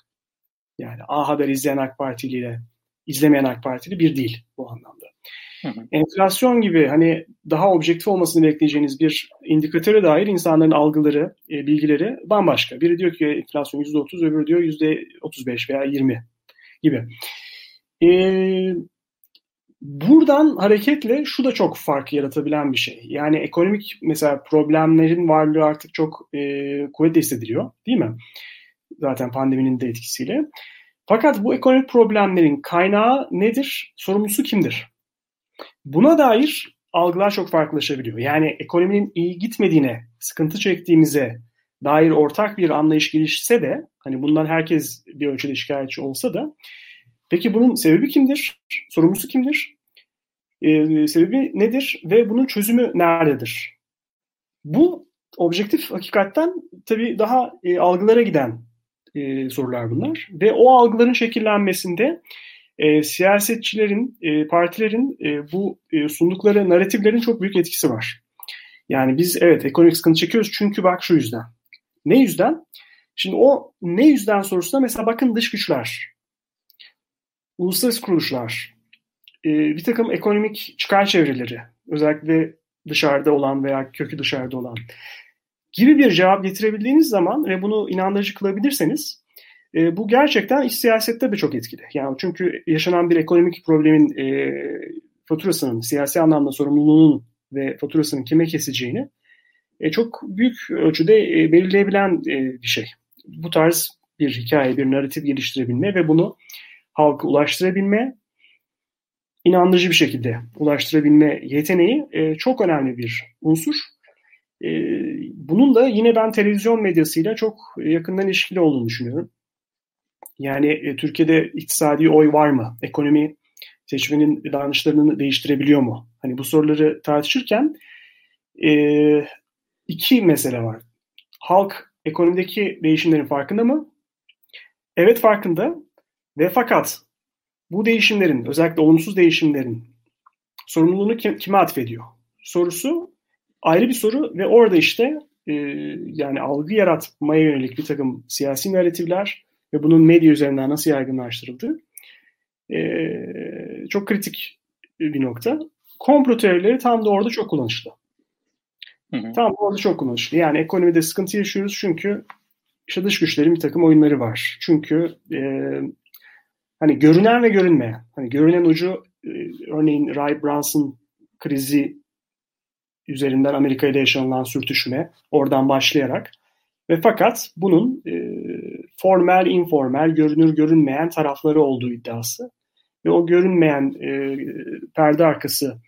Yani A Haber izleyen AK Partili ile izlemeyen AK Partili bir değil bu anlamda. Hı. Enflasyon gibi hani daha objektif olmasını bekleyeceğiniz bir indikatöre dair insanların algıları, e, bilgileri bambaşka. Biri diyor ki enflasyon %30, öbürü diyor %35 veya 20 gibi. E, Buradan hareketle şu da çok fark yaratabilen bir şey. Yani ekonomik mesela problemlerin varlığı artık çok e, kuvvetle hissediliyor değil mi? Zaten pandeminin de etkisiyle. Fakat bu ekonomik problemlerin kaynağı nedir? Sorumlusu kimdir? Buna dair algılar çok farklılaşabiliyor. Yani ekonominin iyi gitmediğine, sıkıntı çektiğimize dair ortak bir anlayış gelişse de hani bundan herkes bir ölçüde şikayetçi olsa da Peki bunun sebebi kimdir? Sorumlusu kimdir? Ee, sebebi nedir? Ve bunun çözümü nerededir? Bu objektif hakikatten tabii daha e, algılara giden e, sorular bunlar. Ve o algıların şekillenmesinde e, siyasetçilerin, e, partilerin e, bu e, sundukları narratiflerin çok büyük etkisi var. Yani biz evet ekonomik sıkıntı çekiyoruz çünkü bak şu yüzden. Ne yüzden? Şimdi o ne yüzden sorusuna mesela bakın dış güçler uluslararası kuruluşlar, e, bir takım ekonomik çıkar çevreleri, özellikle dışarıda olan veya kökü dışarıda olan gibi bir cevap getirebildiğiniz zaman ve bunu inandırıcı kılabilirseniz e, bu gerçekten iç siyasette de çok etkili. Yani çünkü yaşanan bir ekonomik problemin e, faturasının, siyasi anlamda sorumluluğunun ve faturasının kime keseceğini e, çok büyük ölçüde e, belirleyebilen e, bir şey. Bu tarz bir hikaye, bir narratif geliştirebilme ve bunu halka ulaştırabilme, inandırıcı bir şekilde ulaştırabilme yeteneği e, çok önemli bir unsur. E, bunun da yine ben televizyon medyasıyla çok yakından ilişkili olduğunu düşünüyorum. Yani e, Türkiye'de iktisadi oy var mı? Ekonomi seçmenin davranışlarını değiştirebiliyor mu? Hani bu soruları tartışırken e, iki mesele var. Halk ekonomideki değişimlerin farkında mı? Evet farkında ve fakat bu değişimlerin özellikle olumsuz değişimlerin sorumluluğunu kim, kime atfediyor? Sorusu ayrı bir soru ve orada işte e, yani algı yaratmaya yönelik bir takım siyasi narratifler ve bunun medya üzerinden nasıl yaygınlaştırıldığı e, çok kritik bir nokta. Komplo teorileri tam da orada çok kullanışlı. Hı hı. Tam orada çok kullanışlı. Yani ekonomide sıkıntı yaşıyoruz çünkü işte dış güçlerin bir takım oyunları var. Çünkü e, hani görünen ve görünmeyen. Hani görünen ucu e, örneğin Ray Brunson krizi üzerinden Amerika ile yaşanılan sürtüşme oradan başlayarak ve fakat bunun e, formel, informal, görünür, görünmeyen tarafları olduğu iddiası. Ve o görünmeyen e, perde arkası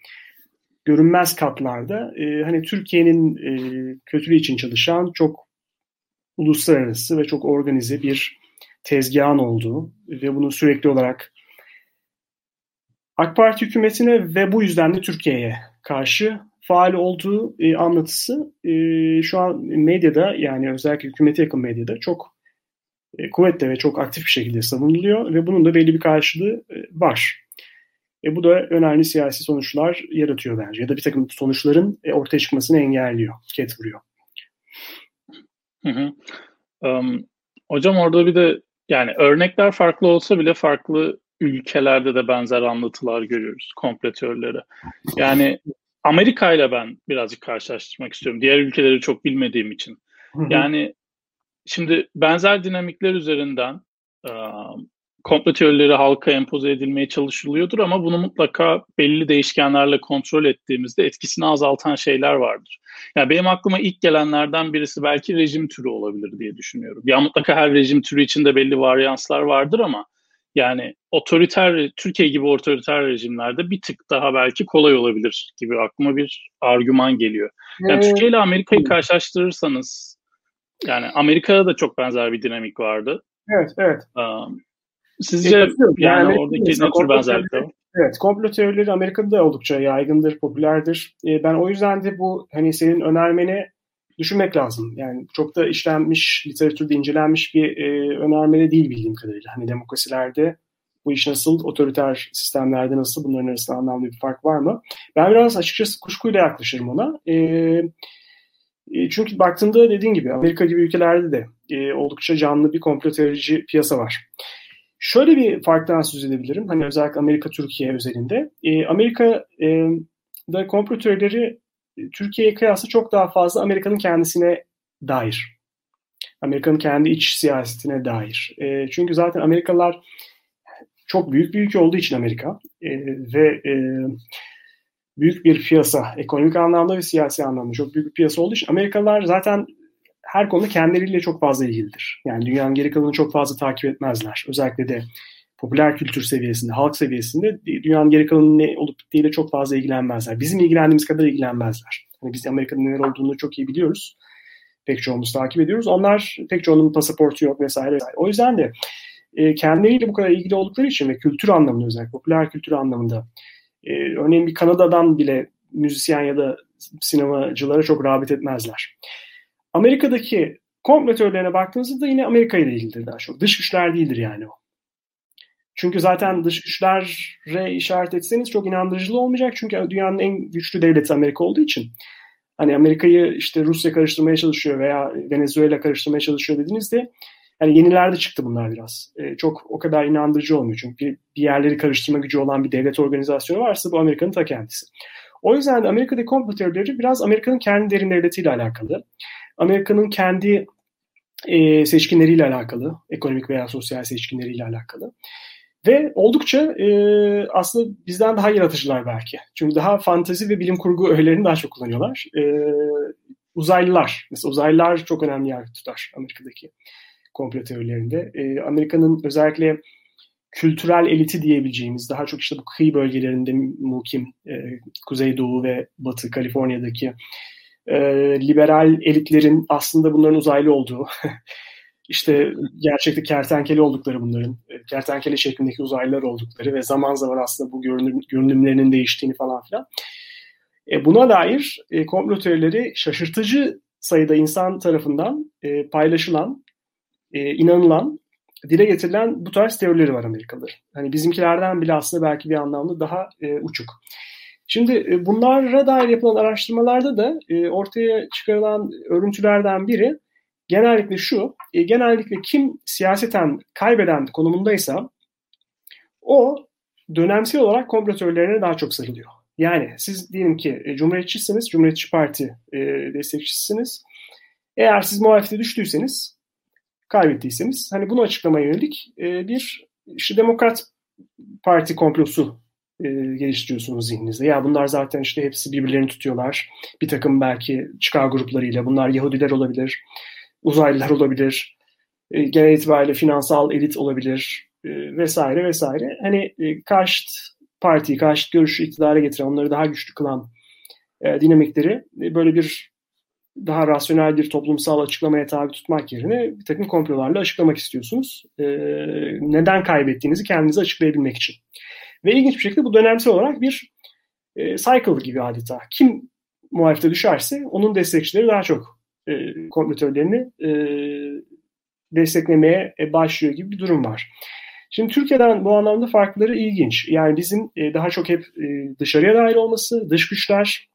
görünmez katlarda e, hani Türkiye'nin e, kötülüğü için çalışan çok uluslararası ve çok organize bir tezgahın olduğu ve bunu sürekli olarak AK Parti hükümetine ve bu yüzden de Türkiye'ye karşı faal olduğu e, anlatısı e, şu an medyada yani özellikle hükümete yakın medyada çok kuvvetle ve çok aktif bir şekilde savunuluyor ve bunun da belli bir karşılığı e, var. E, bu da önemli siyasi sonuçlar yaratıyor bence ya da bir takım sonuçların e, ortaya çıkmasını engelliyor, ket vuruyor. Hı hı. Um, hocam orada bir de yani örnekler farklı olsa bile farklı ülkelerde de benzer anlatılar görüyoruz komplo teorileri. Yani Amerika ile ben birazcık karşılaştırmak istiyorum. Diğer ülkeleri çok bilmediğim için. Yani şimdi benzer dinamikler üzerinden komplo teorileri halka empoze edilmeye çalışılıyordur ama bunu mutlaka belli değişkenlerle kontrol ettiğimizde etkisini azaltan şeyler vardır. Yani benim aklıma ilk gelenlerden birisi belki rejim türü olabilir diye düşünüyorum. Ya mutlaka her rejim türü içinde belli varyanslar vardır ama yani otoriter, Türkiye gibi otoriter rejimlerde bir tık daha belki kolay olabilir gibi aklıma bir argüman geliyor. Yani ee, Türkiye ile Amerika'yı karşılaştırırsanız yani Amerika'da da çok benzer bir dinamik vardı. Evet, evet. Um, sizce yani, yani oradaki ne tür benzerlikler var? Evet, komplo teorileri Amerika'da da oldukça yaygındır, popülerdir. Ee, ben o yüzden de bu hani senin önermeni düşünmek lazım. Yani çok da işlenmiş, literatürde incelenmiş bir e, önermede değil bildiğim kadarıyla. Hani demokrasilerde bu iş nasıl, otoriter sistemlerde nasıl, bunların arasında anlamlı bir fark var mı? Ben biraz açıkçası kuşkuyla yaklaşırım ona. E, e, çünkü baktığında dediğin gibi Amerika gibi ülkelerde de e, oldukça canlı bir komplo teorici piyasa var. Şöyle bir farktan söz edebilirim. Hani özellikle Amerika-Türkiye özelinde. E, Amerika'da komplo teorileri Türkiye'ye kıyasla çok daha fazla Amerika'nın kendisine dair. Amerika'nın kendi iç siyasetine dair. E, çünkü zaten Amerikalılar çok büyük bir ülke olduğu için Amerika e, ve e, büyük bir piyasa, ekonomik anlamda ve siyasi anlamda çok büyük bir piyasa olduğu için Amerikalılar zaten her konuda kendileriyle çok fazla ilgilidir. Yani dünyanın geri kalanını çok fazla takip etmezler. Özellikle de popüler kültür seviyesinde, halk seviyesinde dünyanın geri kalanının ne olup bittiğiyle çok fazla ilgilenmezler. Bizim ilgilendiğimiz kadar ilgilenmezler. Yani biz Amerika'nın neler olduğunu çok iyi biliyoruz. Pek çoğumuz takip ediyoruz. Onlar pek çoğunun pasaportu yok vesaire. vesaire. O yüzden de e, kendileriyle bu kadar ilgili oldukları için ve kültür anlamında özellikle popüler kültür anlamında e, örneğin bir Kanada'dan bile müzisyen ya da sinemacılara çok rağbet etmezler. Amerika'daki komplo teorilerine baktığınızda da yine Amerika ile ilgilidir daha çok. Dış güçler değildir yani o. Çünkü zaten dış güçlere işaret etseniz çok inandırıcı olmayacak. Çünkü dünyanın en güçlü devleti Amerika olduğu için. Hani Amerika'yı işte Rusya karıştırmaya çalışıyor veya Venezuela karıştırmaya çalışıyor dediğinizde yani yenilerde çıktı bunlar biraz. Ee, çok o kadar inandırıcı olmuyor. Çünkü bir, bir yerleri karıştırma gücü olan bir devlet organizasyonu varsa bu Amerika'nın ta kendisi. O yüzden de Amerika'daki komplo teorileri biraz Amerika'nın kendi derin devletiyle alakalı. Amerika'nın kendi e, seçkinleriyle alakalı, ekonomik veya sosyal seçkinleriyle alakalı. Ve oldukça e, aslında bizden daha yaratıcılar belki. Çünkü daha fantezi ve bilim kurgu öğelerini daha çok kullanıyorlar. E, uzaylılar, mesela uzaylılar çok önemli yer tutar Amerika'daki komplo teorilerinde. E, Amerika'nın özellikle kültürel eliti diyebileceğimiz daha çok işte bu kıyı bölgelerinde mukim e, Kuzeydoğu ve Batı Kaliforniya'daki e, liberal elitlerin aslında bunların uzaylı olduğu <laughs> işte gerçekte kertenkele oldukları bunların, e, kertenkele şeklindeki uzaylılar oldukları ve zaman zaman aslında bu görünüm, görünümlerinin değiştiğini falan filan. E, buna dair e, komplo teorileri şaşırtıcı sayıda insan tarafından e, paylaşılan, e, inanılan, dile getirilen bu tarz teorileri var Amerikalılar. Hani bizimkilerden bile aslında belki bir anlamda daha e, uçuk. Şimdi e, bunlara dair yapılan araştırmalarda da e, ortaya çıkarılan örüntülerden biri genellikle şu, e, genellikle kim siyaseten kaybeden konumundaysa o dönemsel olarak komplo daha çok sarılıyor. Yani siz diyelim ki Cumhuriyetçisiniz, Cumhuriyetçi Parti destekçisiniz. Eğer siz muhalefete düştüyseniz, kaybettiyseniz, hani bunu açıklamaya yönelik e, bir işte Demokrat Parti komplosu e, geliştiriyorsunuz zihninizde. Ya bunlar zaten işte hepsi birbirlerini tutuyorlar. Bir takım belki çıkar gruplarıyla. Bunlar Yahudiler olabilir, uzaylılar olabilir, e, genel itibariyle finansal elit olabilir e, vesaire vesaire. Hani e, karşıt partiyi, karşıt görüşü iktidara getiren, onları daha güçlü kılan e, dinamikleri e, böyle bir daha rasyonel bir toplumsal açıklamaya tabi tutmak yerine bir takım komplolarla açıklamak istiyorsunuz. E, neden kaybettiğinizi kendinize açıklayabilmek için. Ve ilginç bir şekilde bu dönemsel olarak bir e, cycle gibi adeta. Kim muhalefete düşerse onun destekçileri daha çok e, kompletörlerini e, desteklemeye e, başlıyor gibi bir durum var. Şimdi Türkiye'den bu anlamda farkları ilginç. Yani bizim e, daha çok hep e, dışarıya dair olması, dış güçler,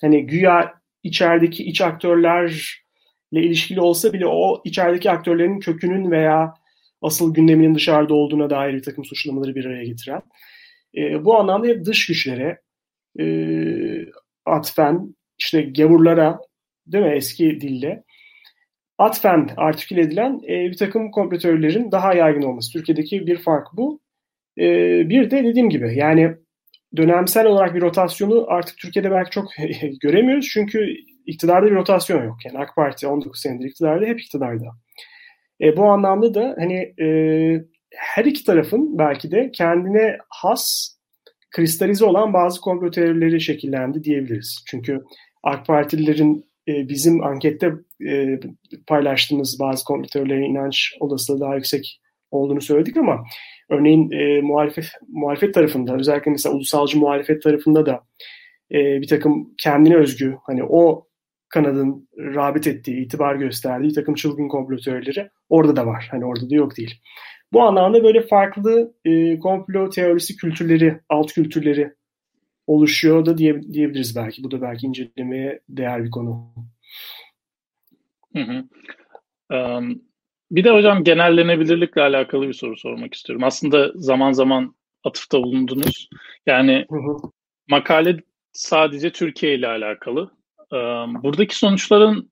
hani güya içerideki iç aktörlerle ilişkili olsa bile o içerideki aktörlerin kökünün veya asıl gündeminin dışarıda olduğuna dair bir takım suçlamaları bir araya getiren. E, bu anlamda hep dış güçlere e, atfen, işte gavurlara değil mi eski dille atfen artikül edilen e, bir takım kompletörlerin daha yaygın olması. Türkiye'deki bir fark bu. E, bir de dediğim gibi yani dönemsel olarak bir rotasyonu artık Türkiye'de belki çok <laughs> göremiyoruz. Çünkü iktidarda bir rotasyon yok. Yani AK Parti 19 senedir iktidarda, hep iktidarda. E, bu anlamda da hani e, her iki tarafın belki de kendine has kristalize olan bazı komplo teorileri şekillendi diyebiliriz. Çünkü AK Partililerin e, bizim ankette e, paylaştığımız bazı komplo teorilerine inanç olasılığı daha yüksek olduğunu söyledik ama örneğin e, muhalefet, muhalefet tarafında özellikle mesela ulusalcı muhalefet tarafında da e, bir takım kendine özgü hani o kanadın rağbet ettiği, itibar gösterdiği bir takım çılgın komplo teorileri orada da var. Hani orada da yok değil. Bu anlamda böyle farklı e, komplo teorisi kültürleri, alt kültürleri oluşuyor da diye, diyebiliriz belki. Bu da belki incelemeye değer bir konu. Hı hı. Um, bir de hocam genellenebilirlikle alakalı bir soru sormak istiyorum. Aslında zaman zaman atıfta bulundunuz. Yani hı hı. makale sadece Türkiye ile alakalı. Um, buradaki sonuçların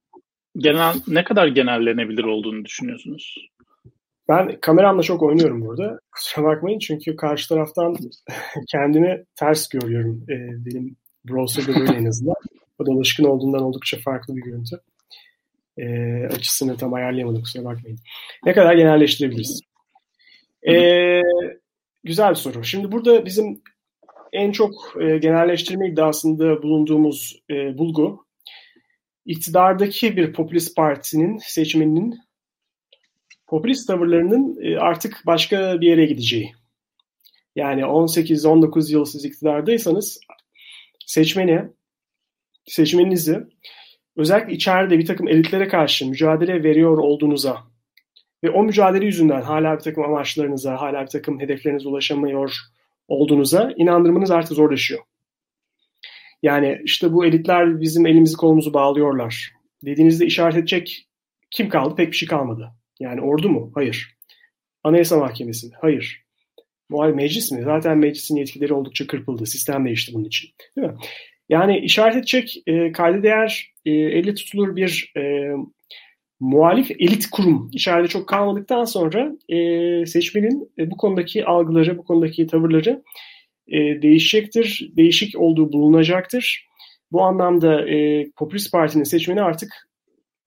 genel ne kadar genellenebilir olduğunu düşünüyorsunuz? Ben kameramla çok oynuyorum burada. <laughs> Kusura bakmayın çünkü karşı taraftan <laughs> kendimi ters görüyorum. E, benim browser'da böyle en azından. O da alışkın olduğundan oldukça farklı bir görüntü. E, açısını tam ayarlayamadım kusura bakmayın. Ne kadar genelleştirebiliriz? E, güzel soru. Şimdi burada bizim en çok e, genelleştirme iddiasında bulunduğumuz e, bulgu iktidardaki bir popülist partinin seçmeninin popülist tavırlarının e, artık başka bir yere gideceği. Yani 18-19 yıl siz iktidardaysanız seçmeni, seçmeninizi özellikle içeride bir takım elitlere karşı mücadele veriyor olduğunuza ve o mücadele yüzünden hala bir takım amaçlarınıza, hala bir takım hedeflerinize ulaşamıyor olduğunuza inandırmanız artık zorlaşıyor. Yani işte bu elitler bizim elimizi kolumuzu bağlıyorlar dediğinizde işaret edecek kim kaldı? Pek bir şey kalmadı. Yani ordu mu? Hayır. Anayasa Mahkemesi mi? Hayır. Muhalif meclis mi? Zaten meclisin yetkileri oldukça kırpıldı. Sistem değişti bunun için. Değil mi? Yani işaret edecek e, kayda değer e, elle tutulur bir e, muhalif elit kurum içeride çok kalmadıktan sonra e, seçmenin e, bu konudaki algıları, bu konudaki tavırları e, değişecektir, değişik olduğu bulunacaktır. Bu anlamda e, Popülist Parti'nin seçmeni artık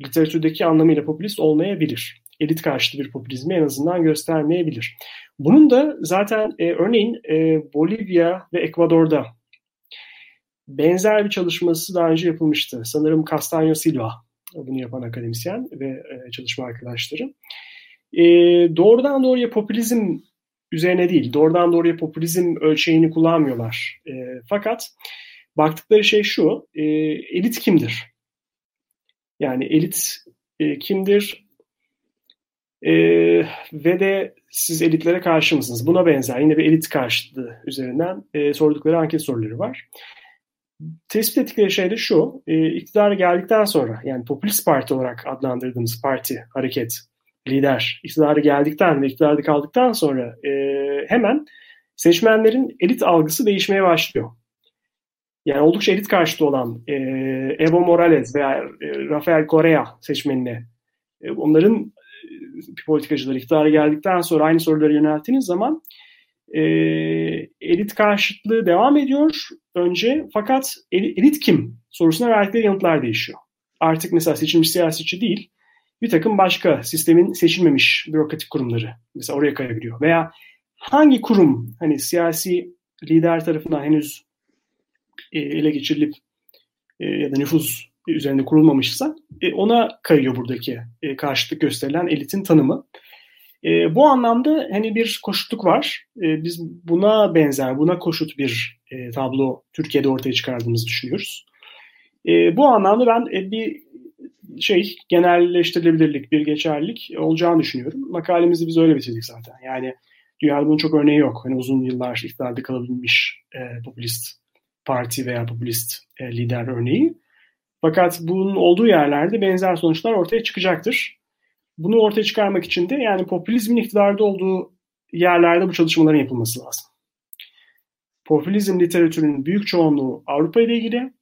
literatürdeki anlamıyla popülist olmayabilir. Elit karşıtı bir popülizmi en azından göstermeyebilir. Bunun da zaten e, örneğin e, Bolivya ve Ekvador'da benzer bir çalışması daha önce yapılmıştı. Sanırım Castaño Silva bunu yapan akademisyen ve e, çalışma arkadaşları. E, doğrudan doğruya popülizm üzerine değil, doğrudan doğruya popülizm ölçeğini kullanmıyorlar. E, fakat baktıkları şey şu, e, elit kimdir? Yani elit e, kimdir? E, ve de siz elitlere karşı mısınız? Buna benzer yine bir elit karşıtlığı üzerinden e, sordukları anket soruları var. Tespit ettikleri şey de şu, e, iktidara geldikten sonra yani popülist parti olarak adlandırdığımız parti, hareket, lider iktidara geldikten ve iktidarda kaldıktan sonra e, hemen seçmenlerin elit algısı değişmeye başlıyor. Yani oldukça elit karşıtı olan e, Evo Morales veya e, Rafael Correa seçmenine e, onların e, politikacıları iktidara geldikten sonra aynı soruları yönelttiğiniz zaman e, elit karşıtlığı devam ediyor önce fakat elit kim sorusuna verdikleri yanıtlar değişiyor. Artık mesela seçilmiş siyasetçi değil bir takım başka sistemin seçilmemiş bürokratik kurumları mesela oraya kayabiliyor. Veya hangi kurum hani siyasi lider tarafından henüz e, ele geçirilip e, ya da nüfus üzerinde kurulmamışsa e, ona kayıyor buradaki e, karşılık gösterilen elitin tanımı. E, bu anlamda hani bir koşutluk var. E, biz buna benzer, buna koşut bir e, tablo Türkiye'de ortaya çıkardığımızı düşünüyoruz. E, bu anlamda ben e, bir şey genelleştirilebilirlik, bir geçerlilik olacağını düşünüyorum. Makalemizi biz öyle bitirdik zaten. Yani dünyada bunun çok örneği yok. Hani uzun yıllar iktidarda kalabilmiş e, popülist parti veya popülist e, lider örneği. Fakat bunun olduğu yerlerde benzer sonuçlar ortaya çıkacaktır. Bunu ortaya çıkarmak için de yani popülizmin iktidarda olduğu yerlerde bu çalışmaların yapılması lazım. Popülizm literatürünün büyük çoğunluğu Avrupa ile ilgili.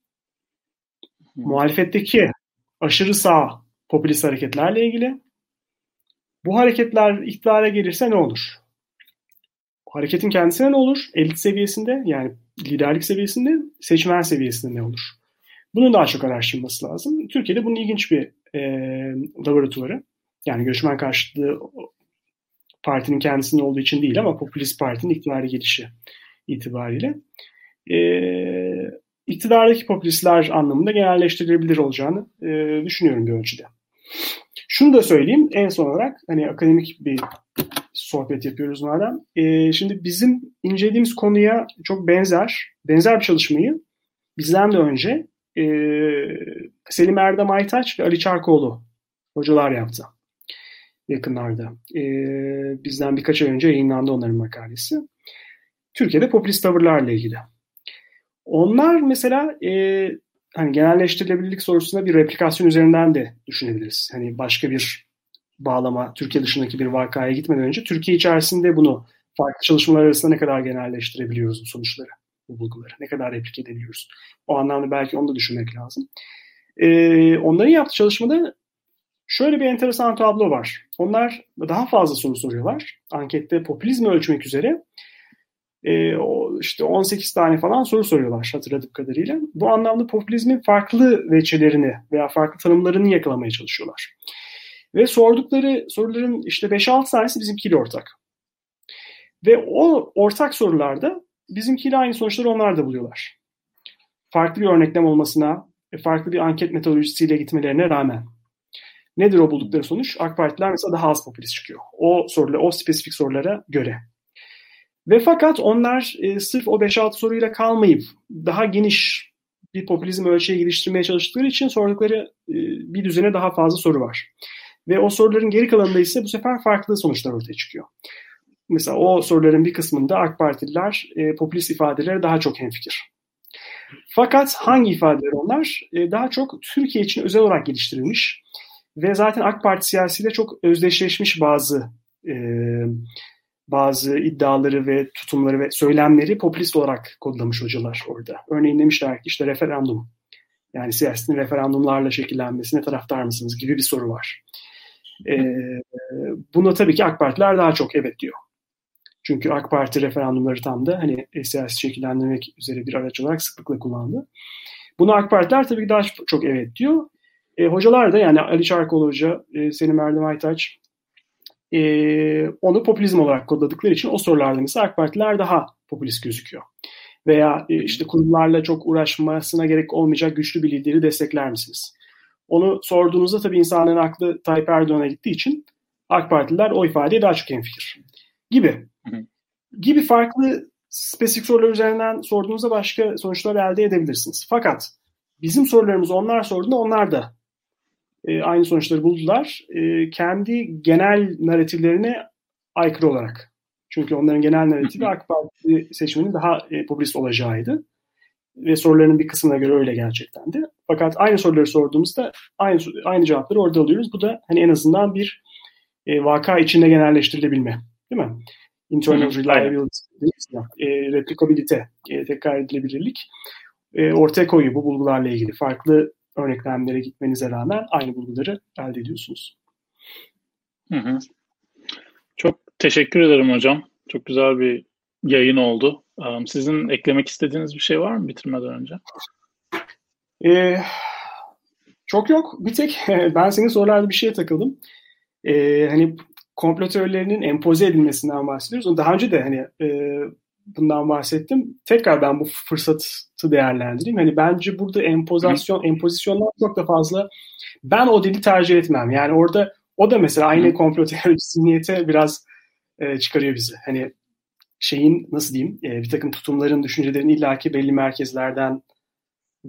Muhalefetteki aşırı sağ popülist hareketlerle ilgili. Bu hareketler iktidara gelirse ne olur? Hareketin kendisine ne olur? Elit seviyesinde yani liderlik seviyesinde, seçmen seviyesinde ne olur? Bunun daha çok araştırılması lazım. Türkiye'de bunun ilginç bir e, laboratuvarı. Yani göçmen karşıtlığı partinin kendisinde olduğu için değil ama popülist partinin iktidara gelişi itibariyle. E, iktidardaki popülistler anlamında genelleştirilebilir olacağını e, düşünüyorum bir ölçüde. Şunu da söyleyeyim en son olarak hani akademik bir sohbet yapıyoruz madem. E, şimdi bizim incelediğimiz konuya çok benzer, benzer bir çalışmayı bizden de önce e, Selim Erdem Aytaç ve Ali Çarkoğlu hocalar yaptı yakınlarda. E, bizden birkaç ay önce yayınlandı onların makalesi. Türkiye'de popülist tavırlarla ilgili. Onlar mesela e, hani genelleştirilebilirlik sorusunda bir replikasyon üzerinden de düşünebiliriz. Hani başka bir bağlama Türkiye dışındaki bir vakaya gitmeden önce Türkiye içerisinde bunu farklı çalışmalar arasında ne kadar genelleştirebiliyoruz bu sonuçları, bu bulguları, ne kadar replik edebiliyoruz. O anlamda belki onu da düşünmek lazım. Ee, onların yaptığı çalışmada şöyle bir enteresan tablo var. Onlar daha fazla soru soruyorlar. Ankette popülizmi ölçmek üzere e, işte 18 tane falan soru soruyorlar hatırladığım kadarıyla. Bu anlamda popülizmin farklı veçelerini veya farklı tanımlarını yakalamaya çalışıyorlar. Ve sordukları soruların işte 5-6 tanesi bizimkiyle ortak. Ve o ortak sorularda bizimkiyle aynı sonuçları onlar da buluyorlar. Farklı bir örneklem olmasına, farklı bir anket metodolojisiyle gitmelerine rağmen. Nedir o buldukları sonuç? AK Partiler mesela daha az popülist çıkıyor. O sorular, o spesifik sorulara göre. Ve fakat onlar e, sırf o 5-6 soruyla kalmayıp daha geniş bir popülizm ölçeği geliştirmeye çalıştıkları için sordukları e, bir düzene daha fazla soru var. Ve o soruların geri kalanında ise bu sefer farklı sonuçlar ortaya çıkıyor. Mesela o soruların bir kısmında AK Partililer e, popülist ifadelere daha çok hemfikir. Fakat hangi ifadeler onlar? E, daha çok Türkiye için özel olarak geliştirilmiş ve zaten AK Parti siyasiyle çok özdeşleşmiş bazı e, bazı iddiaları ve tutumları ve söylemleri popülist olarak kodlamış hocalar orada. Örneğin demişler ki işte referandum yani siyasetin referandumlarla şekillenmesine taraftar mısınız gibi bir soru var. Ee, buna tabii ki AK Partiler daha çok evet diyor. Çünkü AK Parti referandumları tam da hani e, siyasi şekillendirmek üzere bir araç olarak sıklıkla kullandı. Bunu AK Partiler tabii ki daha çok evet diyor. E, hocalar da yani Ali Çarkoğlu Hoca, e, Selim Erdem Aytaç e, onu popülizm olarak kodladıkları için o sorularda mesela AK Partiler daha popülist gözüküyor. Veya e, işte kurumlarla çok uğraşmasına gerek olmayacak güçlü bir lideri destekler misiniz? Onu sorduğunuzda tabii insanların aklı Tayyip Erdoğan'a gittiği için AK Partililer o ifadeye daha çok hemfikir. Gibi. Gibi farklı spesifik sorular üzerinden sorduğunuzda başka sonuçlar elde edebilirsiniz. Fakat bizim sorularımızı onlar sorduğunda onlar da e, aynı sonuçları buldular. E, kendi genel narratiflerine aykırı olarak. Çünkü onların genel narratifi AK Parti seçmenin daha e, popülist olacağıydı. Ve soruların bir kısmına göre öyle gerçekten de. Fakat aynı soruları sorduğumuzda aynı aynı cevapları orada alıyoruz. Bu da hani en azından bir e, vaka içinde genelleştirilebilme. Değil mi? Internal reliability, e, replikabilite, e, tekrar edilebilirlik e, ortaya koyuyor bu bulgularla ilgili. Farklı örneklemlere gitmenize rağmen aynı bulguları elde ediyorsunuz. Hı hı. Çok teşekkür ederim hocam. Çok güzel bir yayın oldu. Sizin eklemek istediğiniz bir şey var mı bitirmeden önce? Ee, çok yok. Bir tek <laughs> ben senin sorularda bir şeye takıldım. Ee, hani komplo teorilerinin empoze edilmesinden bahsediyoruz. Daha önce de hani e, bundan bahsettim. Tekrar ben bu fırsatı değerlendireyim. Hani bence burada empozasyon, empozisyonlar çok da fazla ben o dili tercih etmem. Yani orada o da mesela aynı komplo teorisi niyete biraz e, çıkarıyor bizi. Hani şeyin nasıl diyeyim e, bir takım tutumların, düşüncelerin illaki belli merkezlerden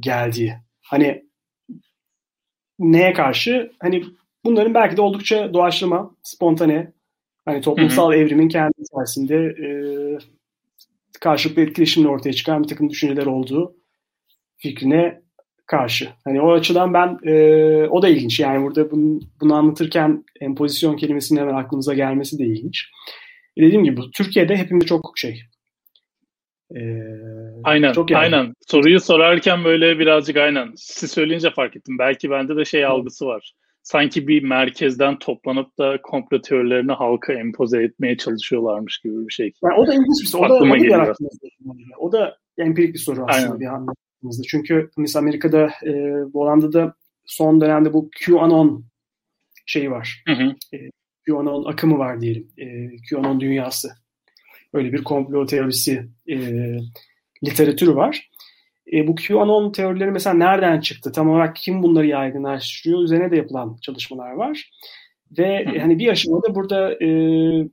geldiği. Hani neye karşı? Hani bunların belki de oldukça doğaçlama, spontane, hani toplumsal hı hı. evrimin kendi içerisinde e, karşılıklı etkileşimle ortaya çıkan bir takım düşünceler olduğu fikrine karşı. Hani o açıdan ben e, o da ilginç. Yani burada bunu, bunu anlatırken empozisyon kelimesinin hemen aklımıza gelmesi de ilginç. E dediğim gibi Türkiye'de hepimiz çok şey. E, aynen. Çok yani. aynen. Soruyu sorarken böyle birazcık aynen. Siz söyleyince fark ettim. Belki bende de şey algısı var sanki bir merkezden toplanıp da komplo teorilerini halka empoze etmeye çalışıyorlarmış gibi bir şey. Yani o da ilginç bir soru. O da, o da, o da empirik bir soru aslında Aynen. bir anlamda. Çünkü mesela Amerika'da, e, Hollanda'da son dönemde bu QAnon şeyi var. Hı hı. E, QAnon akımı var diyelim. E, QAnon dünyası. Öyle bir komplo teorisi e, literatürü var. E, bu QAnon teorileri mesela nereden çıktı? Tam olarak kim bunları yaygınlaştırıyor? Üzerine de yapılan çalışmalar var. Ve Hı. hani bir aşamada burada e,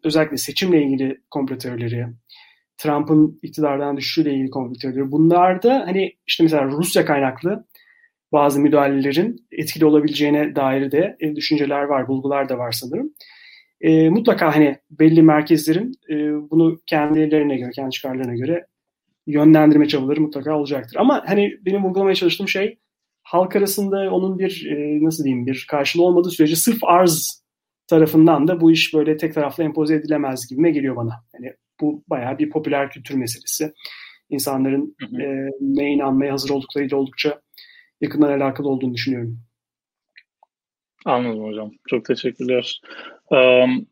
özellikle seçimle ilgili komplo teorileri, Trump'ın iktidardan düşüşüyle ilgili komplo teorileri. Bunlar da hani işte mesela Rusya kaynaklı bazı müdahalelerin etkili olabileceğine dair de e, düşünceler var, bulgular da var sanırım. E, mutlaka hani belli merkezlerin e, bunu kendilerine göre, kendi çıkarlarına göre yönlendirme çabaları mutlaka olacaktır. Ama hani benim vurgulamaya çalıştığım şey halk arasında onun bir e, nasıl diyeyim bir karşılığı olmadığı sürece sırf arz tarafından da bu iş böyle tek taraflı empoze edilemez gibime geliyor bana. Yani bu bayağı bir popüler kültür meselesi. İnsanların hı hı. E, neye inanmaya hazır olduklarıyla oldukça yakından alakalı olduğunu düşünüyorum. Anladım hocam. Çok teşekkürler. Um,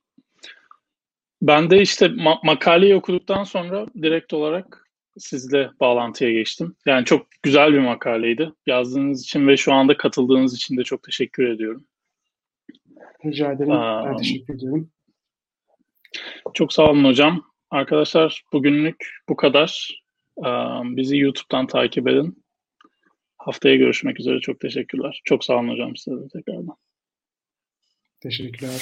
ben de işte ma- makaleyi okuduktan sonra direkt olarak sizle bağlantıya geçtim. Yani çok güzel bir makaleydi. Yazdığınız için ve şu anda katıldığınız için de çok teşekkür ediyorum. Rica ederim. Aa, ben teşekkür ediyorum. Çok sağ olun hocam. Arkadaşlar bugünlük bu kadar. Bizi YouTube'dan takip edin. Haftaya görüşmek üzere. Çok teşekkürler. Çok sağ olun hocam size de tekrardan. Teşekkürler.